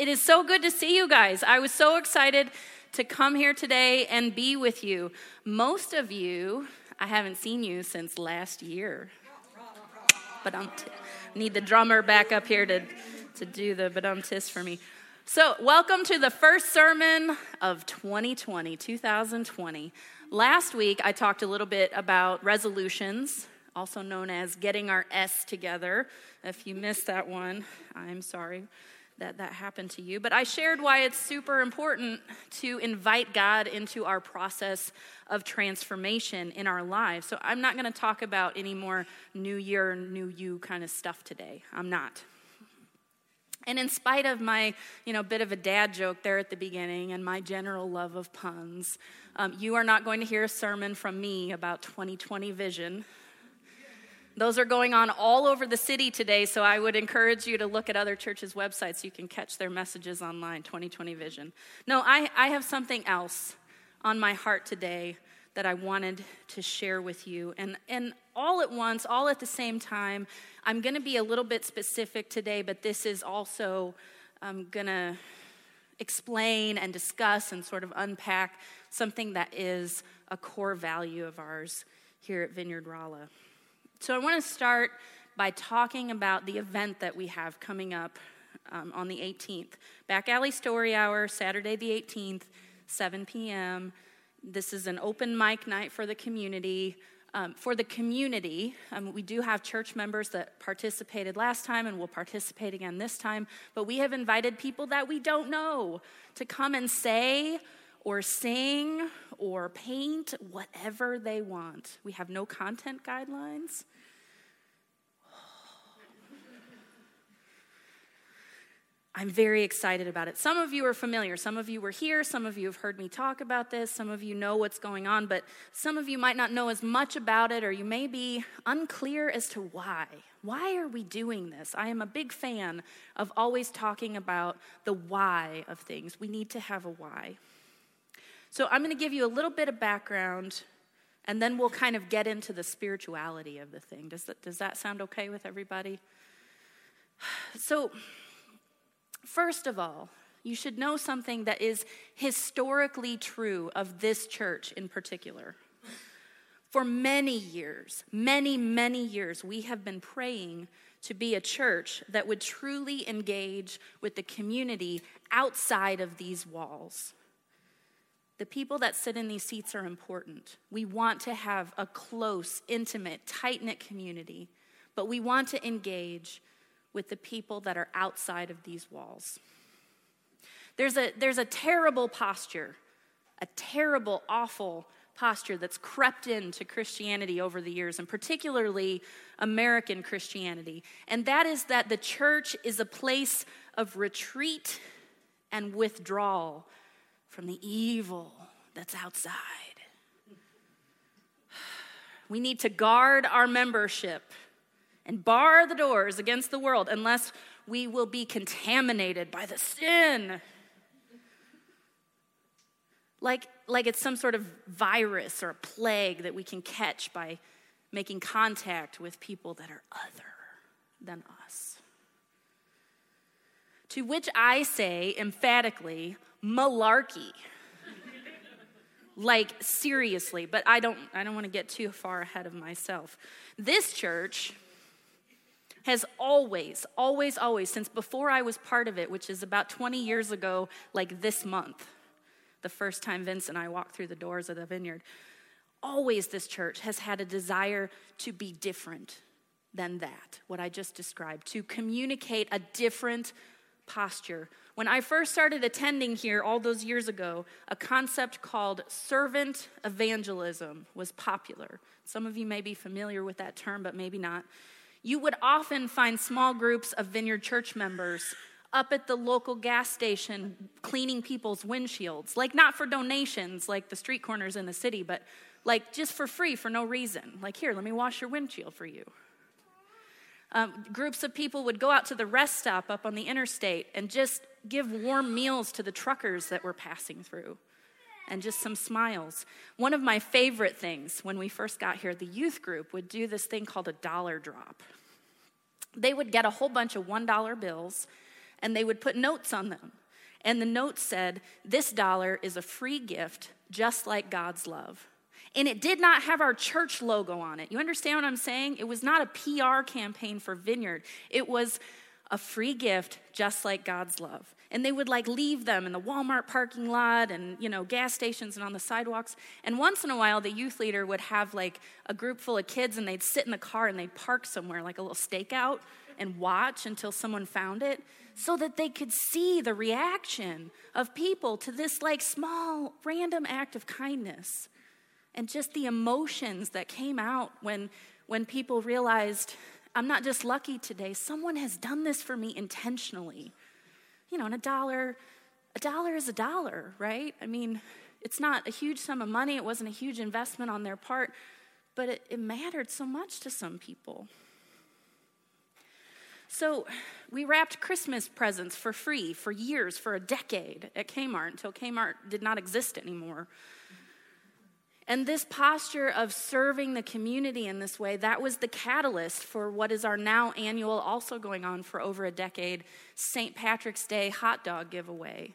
It is so good to see you guys. I was so excited to come here today and be with you. Most of you, I haven't seen you since last year. But I need the drummer back up here to, to do the but um tis for me. So, welcome to the first sermon of 2020, 2020. Last week, I talked a little bit about resolutions, also known as getting our S together. If you missed that one, I'm sorry that that happened to you. But I shared why it's super important to invite God into our process of transformation in our lives. So I'm not going to talk about any more new year, new you kind of stuff today. I'm not. And in spite of my, you know, bit of a dad joke there at the beginning and my general love of puns, um, you are not going to hear a sermon from me about 2020 vision. Those are going on all over the city today, so I would encourage you to look at other churches' websites so you can catch their messages online 2020 Vision. No, I, I have something else on my heart today that I wanted to share with you. And, and all at once, all at the same time, I'm going to be a little bit specific today, but this is also um, I'm going to explain and discuss and sort of unpack something that is a core value of ours here at Vineyard Rolla. So I want to start by talking about the event that we have coming up um, on the 18th. Back Alley Story Hour, Saturday the 18th, 7 p.m. This is an open mic night for the community. Um, for the community, um, we do have church members that participated last time and will participate again this time, but we have invited people that we don't know to come and say or sing or paint whatever they want. We have no content guidelines. I'm very excited about it. Some of you are familiar. Some of you were here. Some of you have heard me talk about this. Some of you know what's going on, but some of you might not know as much about it, or you may be unclear as to why. Why are we doing this? I am a big fan of always talking about the why of things. We need to have a why. So I'm going to give you a little bit of background, and then we'll kind of get into the spirituality of the thing. Does that, does that sound okay with everybody? So, First of all, you should know something that is historically true of this church in particular. For many years, many, many years, we have been praying to be a church that would truly engage with the community outside of these walls. The people that sit in these seats are important. We want to have a close, intimate, tight knit community, but we want to engage with the people that are outside of these walls. There's a, there's a terrible posture, a terrible, awful posture that's crept into Christianity over the years, and particularly American Christianity. And that is that the church is a place of retreat and withdrawal from the evil that's outside. We need to guard our membership and bar the doors against the world unless we will be contaminated by the sin. Like, like it's some sort of virus or a plague that we can catch by making contact with people that are other than us. To which I say emphatically, malarkey. like seriously, but I don't I don't want to get too far ahead of myself. This church has always, always, always, since before I was part of it, which is about 20 years ago, like this month, the first time Vince and I walked through the doors of the vineyard, always this church has had a desire to be different than that, what I just described, to communicate a different posture. When I first started attending here all those years ago, a concept called servant evangelism was popular. Some of you may be familiar with that term, but maybe not you would often find small groups of Vineyard Church members up at the local gas station cleaning people's windshields. Like, not for donations, like the street corners in the city, but like just for free for no reason. Like, here, let me wash your windshield for you. Um, groups of people would go out to the rest stop up on the interstate and just give warm meals to the truckers that were passing through and just some smiles. One of my favorite things when we first got here, the youth group would do this thing called a dollar drop. They would get a whole bunch of $1 bills and they would put notes on them. And the note said, This dollar is a free gift, just like God's love. And it did not have our church logo on it. You understand what I'm saying? It was not a PR campaign for Vineyard, it was a free gift, just like God's love. And they would like leave them in the Walmart parking lot and, you know, gas stations and on the sidewalks. And once in a while, the youth leader would have like a group full of kids and they'd sit in the car and they'd park somewhere, like a little stakeout, and watch until someone found it so that they could see the reaction of people to this like small random act of kindness and just the emotions that came out when when people realized I'm not just lucky today. Someone has done this for me intentionally. You know and a dollar a dollar is a dollar right? I mean it's not a huge sum of money. It wasn't a huge investment on their part but it, it mattered so much to some people. So we wrapped Christmas presents for free for years, for a decade at Kmart until Kmart did not exist anymore. And this posture of serving the community in this way, that was the catalyst for what is our now annual, also going on for over a decade, St. Patrick's Day hot dog giveaway,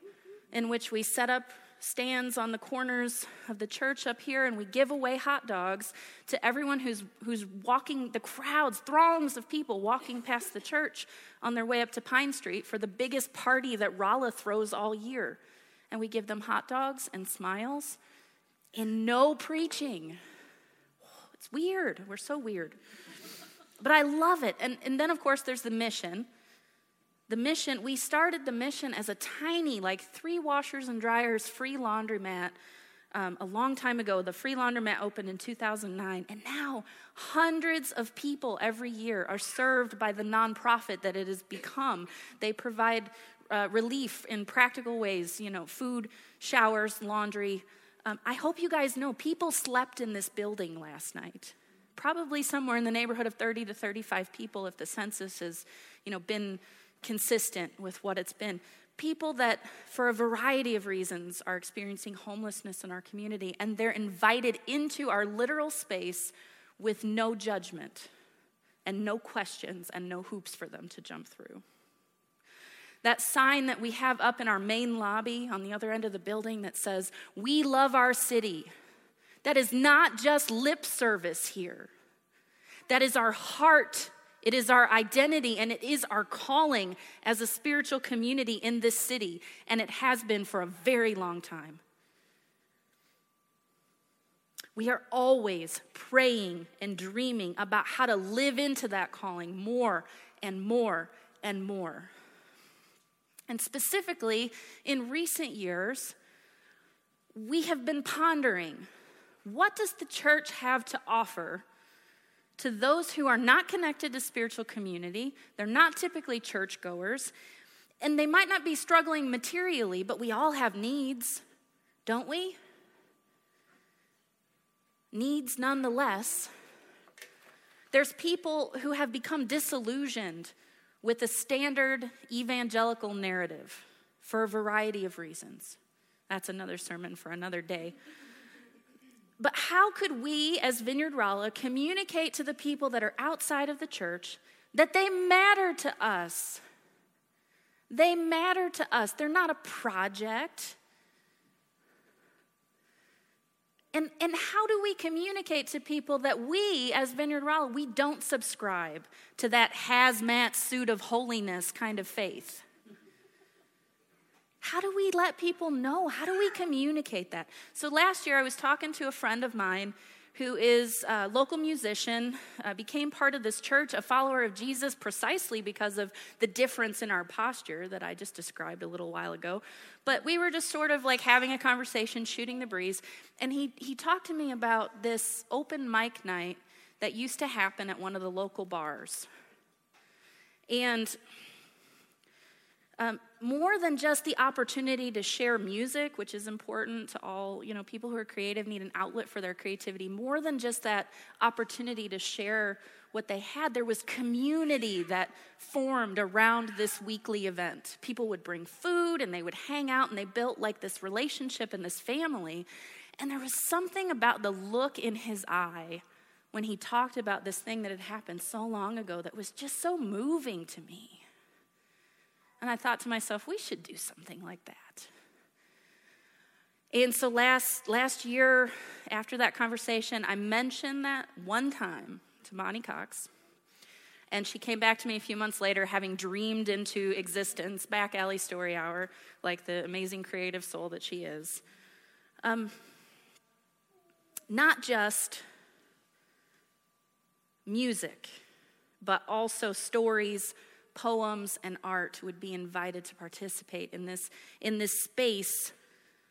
in which we set up stands on the corners of the church up here and we give away hot dogs to everyone who's, who's walking, the crowds, throngs of people walking past the church on their way up to Pine Street for the biggest party that Rolla throws all year. And we give them hot dogs and smiles and no preaching. It's weird. We're so weird. But I love it. And, and then, of course, there's the mission the mission, we started the mission as a tiny, like three washers and dryers free laundromat um, a long time ago. The free laundromat opened in 2009. And now hundreds of people every year are served by the nonprofit that it has become. They provide uh, relief in practical ways, you know, food, showers, laundry. Um, I hope you guys know people slept in this building last night. Probably somewhere in the neighborhood of 30 to 35 people if the census has, you know, been consistent with what it's been. People that, for a variety of reasons, are experiencing homelessness in our community, and they're invited into our literal space with no judgment and no questions and no hoops for them to jump through. That sign that we have up in our main lobby on the other end of the building that says, We love our city. That is not just lip service here. That is our heart it is our identity and it is our calling as a spiritual community in this city, and it has been for a very long time. We are always praying and dreaming about how to live into that calling more and more and more. And specifically, in recent years, we have been pondering what does the church have to offer to those who are not connected to spiritual community. They're not typically churchgoers, and they might not be struggling materially, but we all have needs, don't we? Needs nonetheless. There's people who have become disillusioned with the standard evangelical narrative for a variety of reasons. That's another sermon for another day. But how could we, as Vineyard Rolla, communicate to the people that are outside of the church that they matter to us? They matter to us. They're not a project. And, and how do we communicate to people that we, as Vineyard Rolla, we don't subscribe to that hazmat suit of holiness kind of faith? How do we let people know? How do we communicate that? So last year, I was talking to a friend of mine who is a local musician, uh, became part of this church, a follower of Jesus, precisely because of the difference in our posture that I just described a little while ago. But we were just sort of like having a conversation, shooting the breeze, and he, he talked to me about this open mic night that used to happen at one of the local bars. And um, more than just the opportunity to share music, which is important to all, you know, people who are creative need an outlet for their creativity. More than just that opportunity to share what they had, there was community that formed around this weekly event. People would bring food and they would hang out and they built like this relationship and this family. And there was something about the look in his eye when he talked about this thing that had happened so long ago that was just so moving to me. And I thought to myself, we should do something like that. And so last, last year, after that conversation, I mentioned that one time to Bonnie Cox. And she came back to me a few months later, having dreamed into existence, back alley story hour, like the amazing creative soul that she is. Um, not just music, but also stories, poems, and art would be invited to participate in this, in this space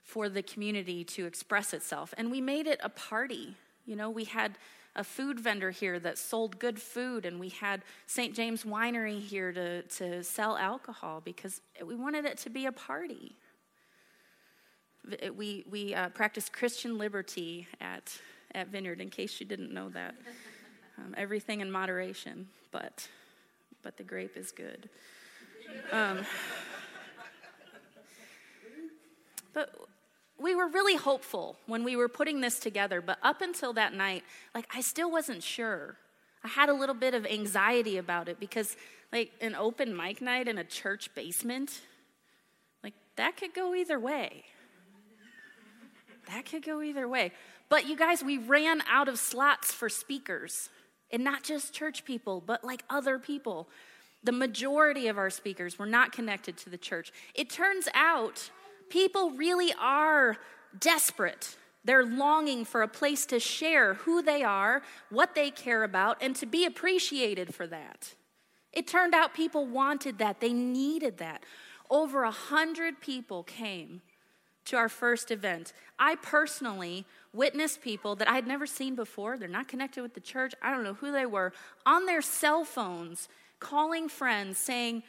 for the community to express itself. And we made it a party. You know, we had a food vendor here that sold good food, and we had St. James Winery here to, to sell alcohol because we wanted it to be a party. We, we uh, practice Christian liberty at, at Vineyard, in case you didn't know that. Um, everything in moderation, but, but the grape is good. Um, but we were really hopeful when we were putting this together, but up until that night, like I still wasn't sure. I had a little bit of anxiety about it because, like, an open mic night in a church basement, like, that could go either way. That could go either way. But you guys, we ran out of slots for speakers, and not just church people, but like other people. The majority of our speakers were not connected to the church. It turns out People really are desperate. They're longing for a place to share who they are, what they care about, and to be appreciated for that. It turned out people wanted that, they needed that. Over a hundred people came to our first event. I personally witnessed people that I had never seen before. They're not connected with the church. I don't know who they were. On their cell phones, calling friends, saying,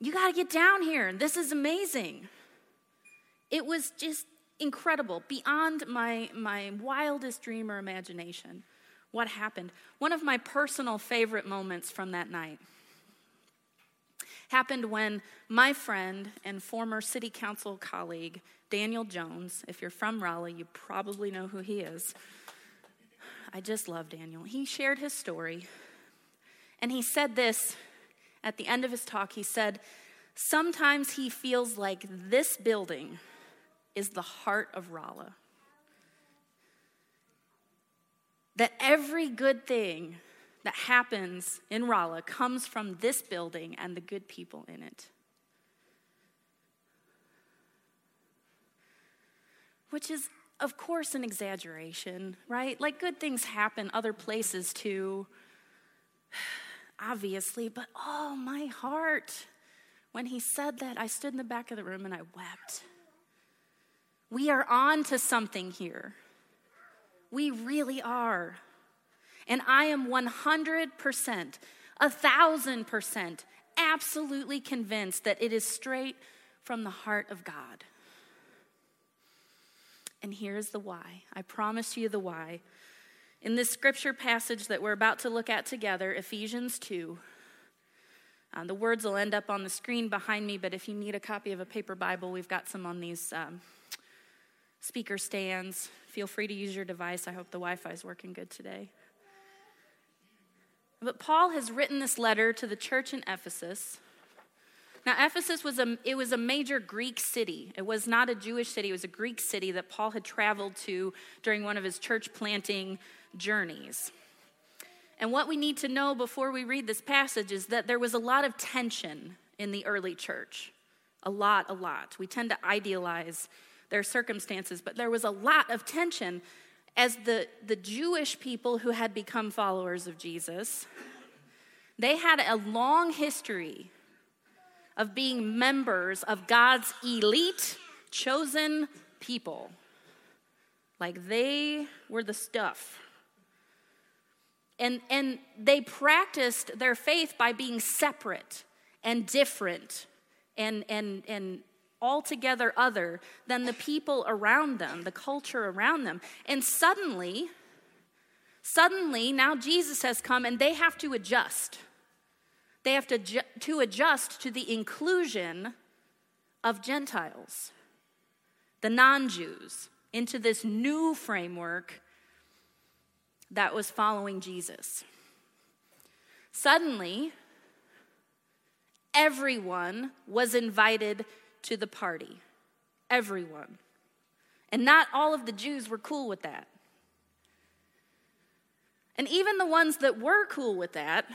You got to get down here. This is amazing. It was just incredible, beyond my, my wildest dream or imagination, what happened. One of my personal favorite moments from that night happened when my friend and former city council colleague, Daniel Jones, if you're from Rolla, you probably know who he is. I just love Daniel. He shared his story, and he said this at the end of his talk. He said, Sometimes he feels like this building is the heart of Rolla. That every good thing that happens in Rolla comes from this building and the good people in it. Which is, of course, an exaggeration, right? Like good things happen other places too, obviously, but oh, my heart. When he said that, I stood in the back of the room and I wept. We are on to something here. We really are. And I am 100%, a thousand percent, absolutely convinced that it is straight from the heart of God. And here's the why. I promise you the why. In this scripture passage that we're about to look at together, Ephesians 2, uh, the words will end up on the screen behind me, but if you need a copy of a paper Bible, we've got some on these um, speaker stands. Feel free to use your device. I hope the Wi Fi is working good today. But Paul has written this letter to the church in Ephesus. Now, Ephesus was a, it was a major Greek city. It was not a Jewish city, it was a Greek city that Paul had traveled to during one of his church planting journeys. And what we need to know before we read this passage is that there was a lot of tension in the early church. A lot, a lot. We tend to idealize their circumstances, but there was a lot of tension as the, the Jewish people who had become followers of Jesus, they had a long history of being members of God's elite, chosen people. Like they were the stuff. And, and they practiced their faith by being separate and different and, and, and altogether other than the people around them, the culture around them. And suddenly, suddenly, now Jesus has come and they have to adjust. They have to, ju- to adjust to the inclusion of Gentiles, the non Jews, into this new framework that was following Jesus. Suddenly, everyone was invited to the party. Everyone. And not all of the Jews were cool with that. And even the ones that were cool with that,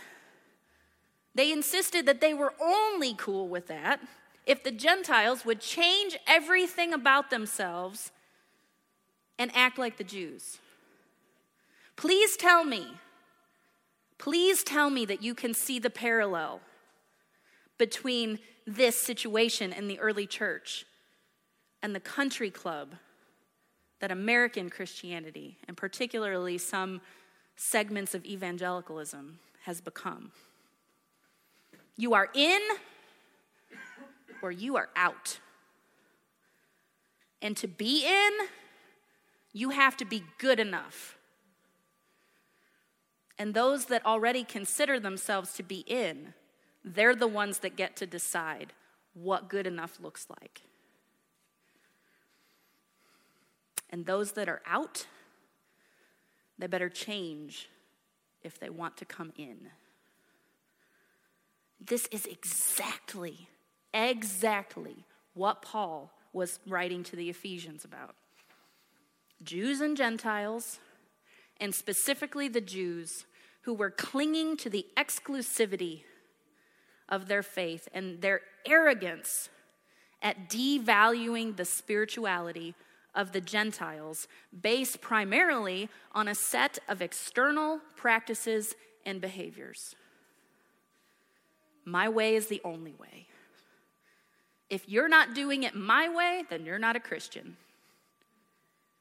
they insisted that they were only cool with that if the Gentiles would change everything about themselves and act like the Jews. Please tell me, please tell me that you can see the parallel between this situation in the early church and the country club that American Christianity, and particularly some segments of evangelicalism, has become. You are in or you are out. And to be in, you have to be good enough. And those that already consider themselves to be in, they're the ones that get to decide what good enough looks like. And those that are out, they better change if they want to come in. This is exactly, exactly what Paul was writing to the Ephesians about. Jews and Gentiles, and specifically the Jews who were clinging to the exclusivity of their faith and their arrogance at devaluing the spirituality of the Gentiles based primarily on a set of external practices and behaviors. My way is the only way. If you're not doing it my way, then you're not a Christian.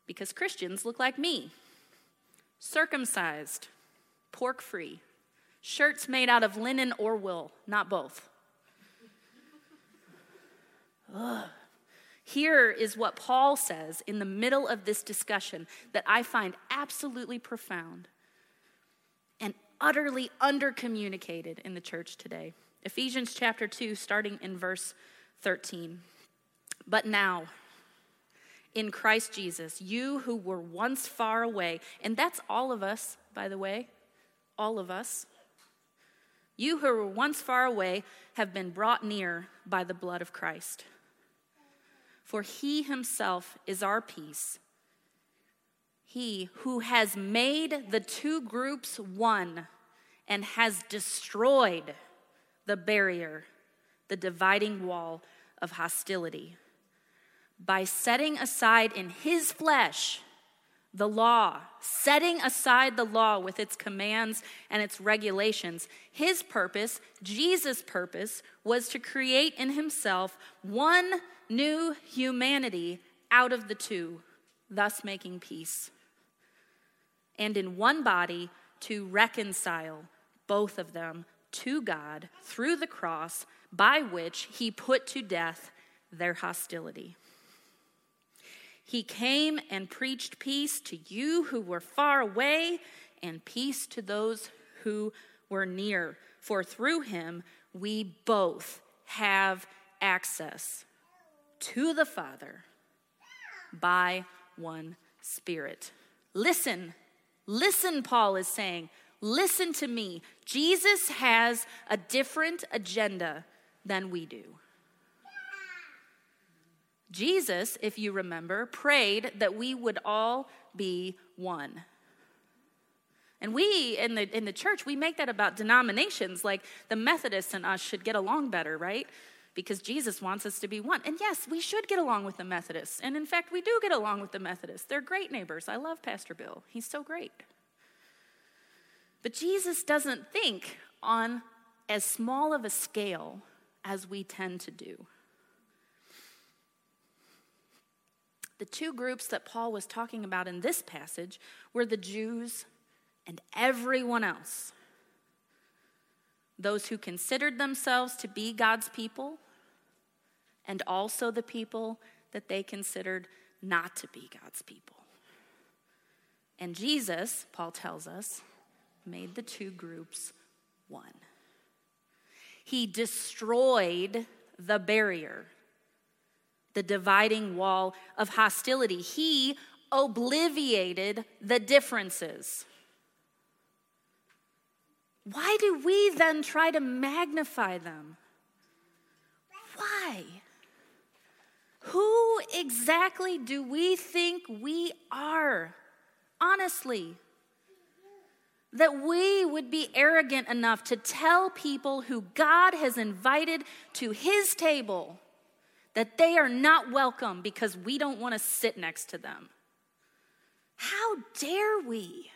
Because Christians look like me circumcised, pork free, shirts made out of linen or wool, not both. Ugh. Here is what Paul says in the middle of this discussion that I find absolutely profound and utterly undercommunicated in the church today. Ephesians chapter 2, starting in verse 13. But now, in Christ Jesus, you who were once far away, and that's all of us, by the way, all of us. You who were once far away have been brought near by the blood of Christ. For he himself is our peace. He who has made the two groups one and has destroyed the barrier, the dividing wall of hostility. By setting aside in his flesh the law, setting aside the law with its commands and its regulations, his purpose, Jesus' purpose, was to create in himself one new humanity out of the two, thus making peace. And in one body to reconcile both of them to God through the cross by which he put to death their hostility. He came and preached peace to you who were far away and peace to those who were near. For through him we both have access to the Father by one Spirit. Listen, listen, Paul is saying. Listen to me. Jesus has a different agenda than we do. Jesus, if you remember, prayed that we would all be one. And we in the in the church, we make that about denominations like the Methodists and us should get along better, right? Because Jesus wants us to be one. And yes, we should get along with the Methodists. And in fact, we do get along with the Methodists. They're great neighbors. I love Pastor Bill. He's so great. But Jesus doesn't think on as small of a scale as we tend to do. The two groups that Paul was talking about in this passage were the Jews and everyone else. Those who considered themselves to be God's people, and also the people that they considered not to be God's people. And Jesus, Paul tells us, made the two groups one. He destroyed the barrier, the dividing wall of hostility. He obliviated the differences. Why do we then try to magnify them? Why? Who exactly do we think we are? Honestly, that we would be arrogant enough to tell people who God has invited to his table that they are not welcome because we don't want to sit next to them. How dare we?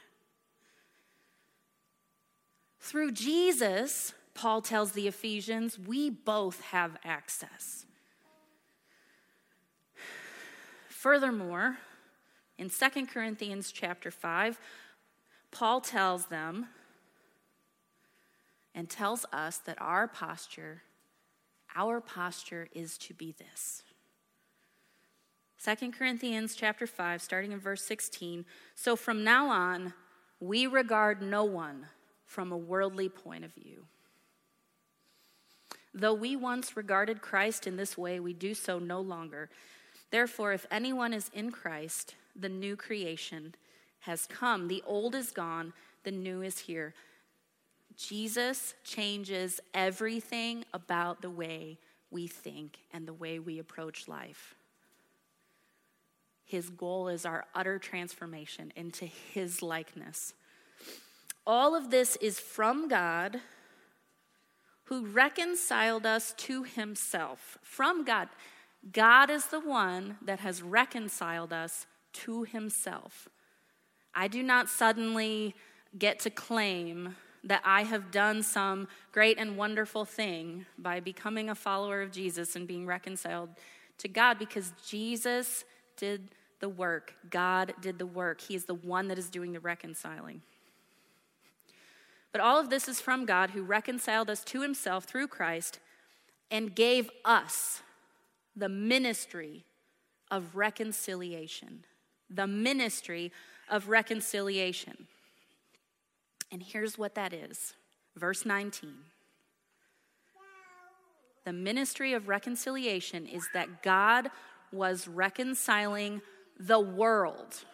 Through Jesus, Paul tells the Ephesians, we both have access. Furthermore, in 2 Corinthians chapter 5, Paul tells them and tells us that our posture, our posture is to be this. 2 Corinthians chapter 5 starting in verse 16, so from now on we regard no one from a worldly point of view. Though we once regarded Christ in this way, we do so no longer. Therefore, if anyone is in Christ, the new creation has come. The old is gone, the new is here. Jesus changes everything about the way we think and the way we approach life. His goal is our utter transformation into His likeness. All of this is from God who reconciled us to Himself. From God. God is the one that has reconciled us to Himself. I do not suddenly get to claim that I have done some great and wonderful thing by becoming a follower of Jesus and being reconciled to God because Jesus did the work. God did the work. He is the one that is doing the reconciling. But all of this is from God who reconciled us to himself through Christ and gave us the ministry of reconciliation. The ministry of reconciliation. And here's what that is verse 19. The ministry of reconciliation is that God was reconciling the world,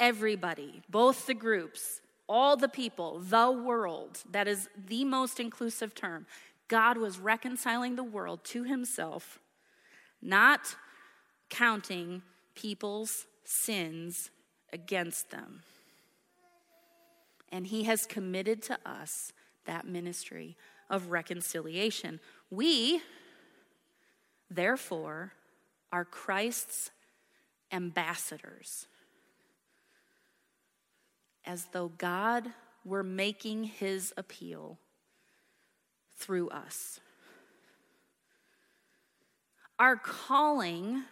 everybody, both the groups, all the people, the world. That is the most inclusive term. God was reconciling the world to himself, not counting people's sins against them. And he has committed to us that ministry of reconciliation. We, therefore, are Christ's ambassadors, as though God were making his appeal through us. Our calling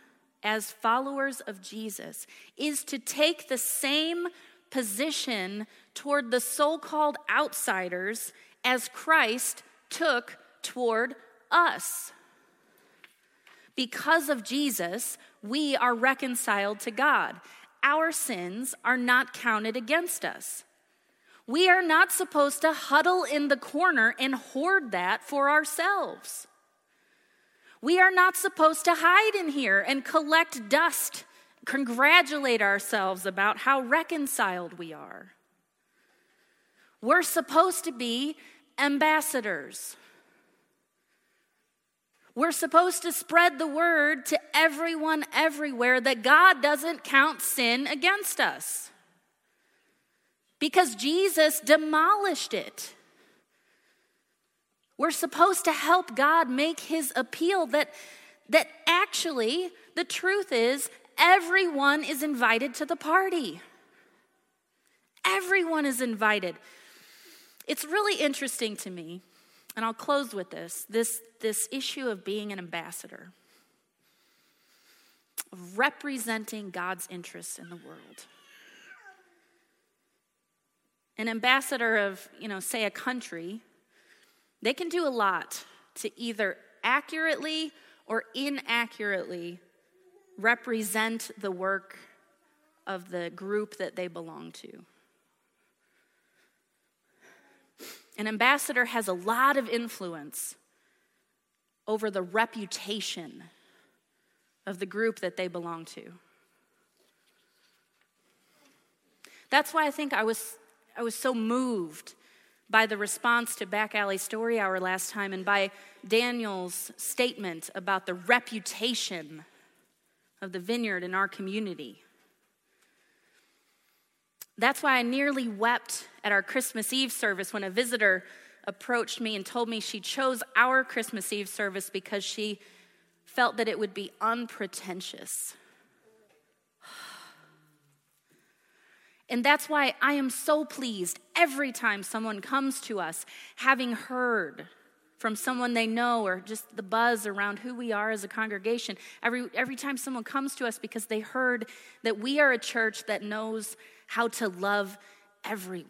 as followers of Jesus is to take the same position toward the so called outsiders as Christ took toward us. Because of Jesus, we are reconciled to God. Our sins are not counted against us. We are not supposed to huddle in the corner and hoard that for ourselves. We are not supposed to hide in here and collect dust, congratulate ourselves about how reconciled we are. We're supposed to be ambassadors. We're supposed to spread the word to everyone everywhere that God doesn't count sin against us because Jesus demolished it. We're supposed to help God make his appeal that, that actually the truth is everyone is invited to the party. Everyone is invited. It's really interesting to me, and I'll close with this this, this issue of being an ambassador, of representing God's interests in the world. An ambassador of, you know, say a country they can do a lot to either accurately or inaccurately represent the work of the group that they belong to. An ambassador has a lot of influence over the reputation of the group that they belong to. That's why I think I was, I was so moved by the response to Back Alley Story Hour last time and by Daniel's statement about the reputation of the vineyard in our community. That's why I nearly wept at our Christmas Eve service when a visitor approached me and told me she chose our Christmas Eve service because she felt that it would be unpretentious. And that's why I am so pleased every time someone comes to us having heard from someone they know or just the buzz around who we are as a congregation. Every, every time someone comes to us because they heard that we are a church that knows how to love everyone.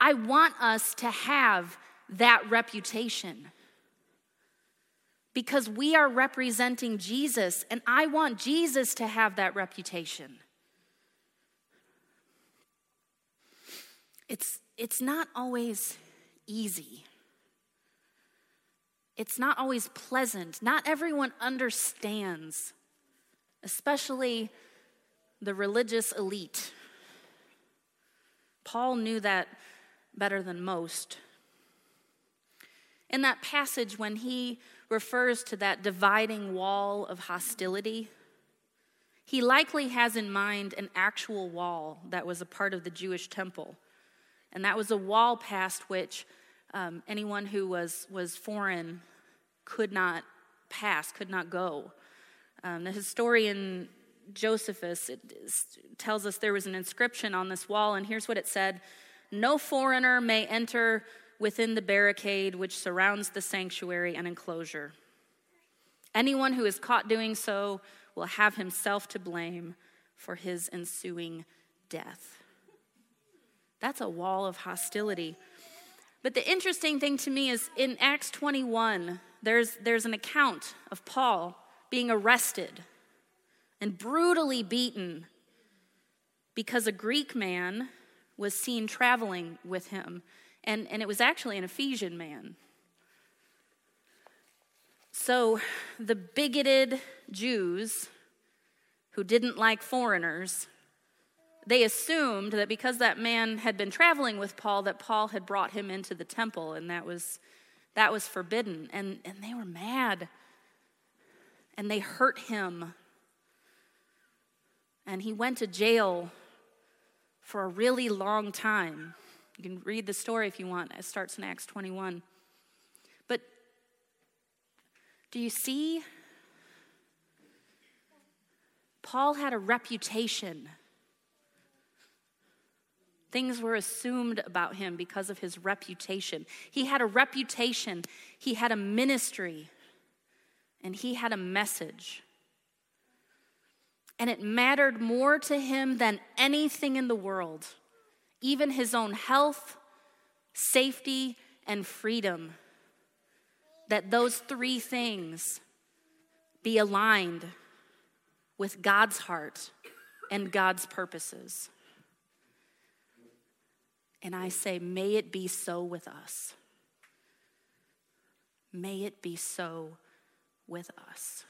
I want us to have that reputation because we are representing Jesus, and I want Jesus to have that reputation. It's, it's not always easy. It's not always pleasant. Not everyone understands, especially the religious elite. Paul knew that better than most. In that passage, when he refers to that dividing wall of hostility, he likely has in mind an actual wall that was a part of the Jewish temple. And that was a wall past which um, anyone who was, was foreign could not pass, could not go. Um, the historian Josephus tells us there was an inscription on this wall, and here's what it said No foreigner may enter within the barricade which surrounds the sanctuary and enclosure. Anyone who is caught doing so will have himself to blame for his ensuing death. That's a wall of hostility. But the interesting thing to me is in Acts 21, there's, there's an account of Paul being arrested and brutally beaten because a Greek man was seen traveling with him and, and it was actually an Ephesian man. So the bigoted Jews who didn't like foreigners, they assumed that because that man had been traveling with Paul, that Paul had brought him into the temple, and that was that was forbidden. And, and they were mad. And they hurt him. And he went to jail for a really long time. You can read the story if you want. It starts in Acts 21. But do you see? Paul had a reputation. Things were assumed about him because of his reputation. He had a reputation, he had a ministry, and he had a message. And it mattered more to him than anything in the world even his own health, safety, and freedom. That those three things be aligned with God's heart and God's purposes. And I say, may it be so with us. May it be so with us.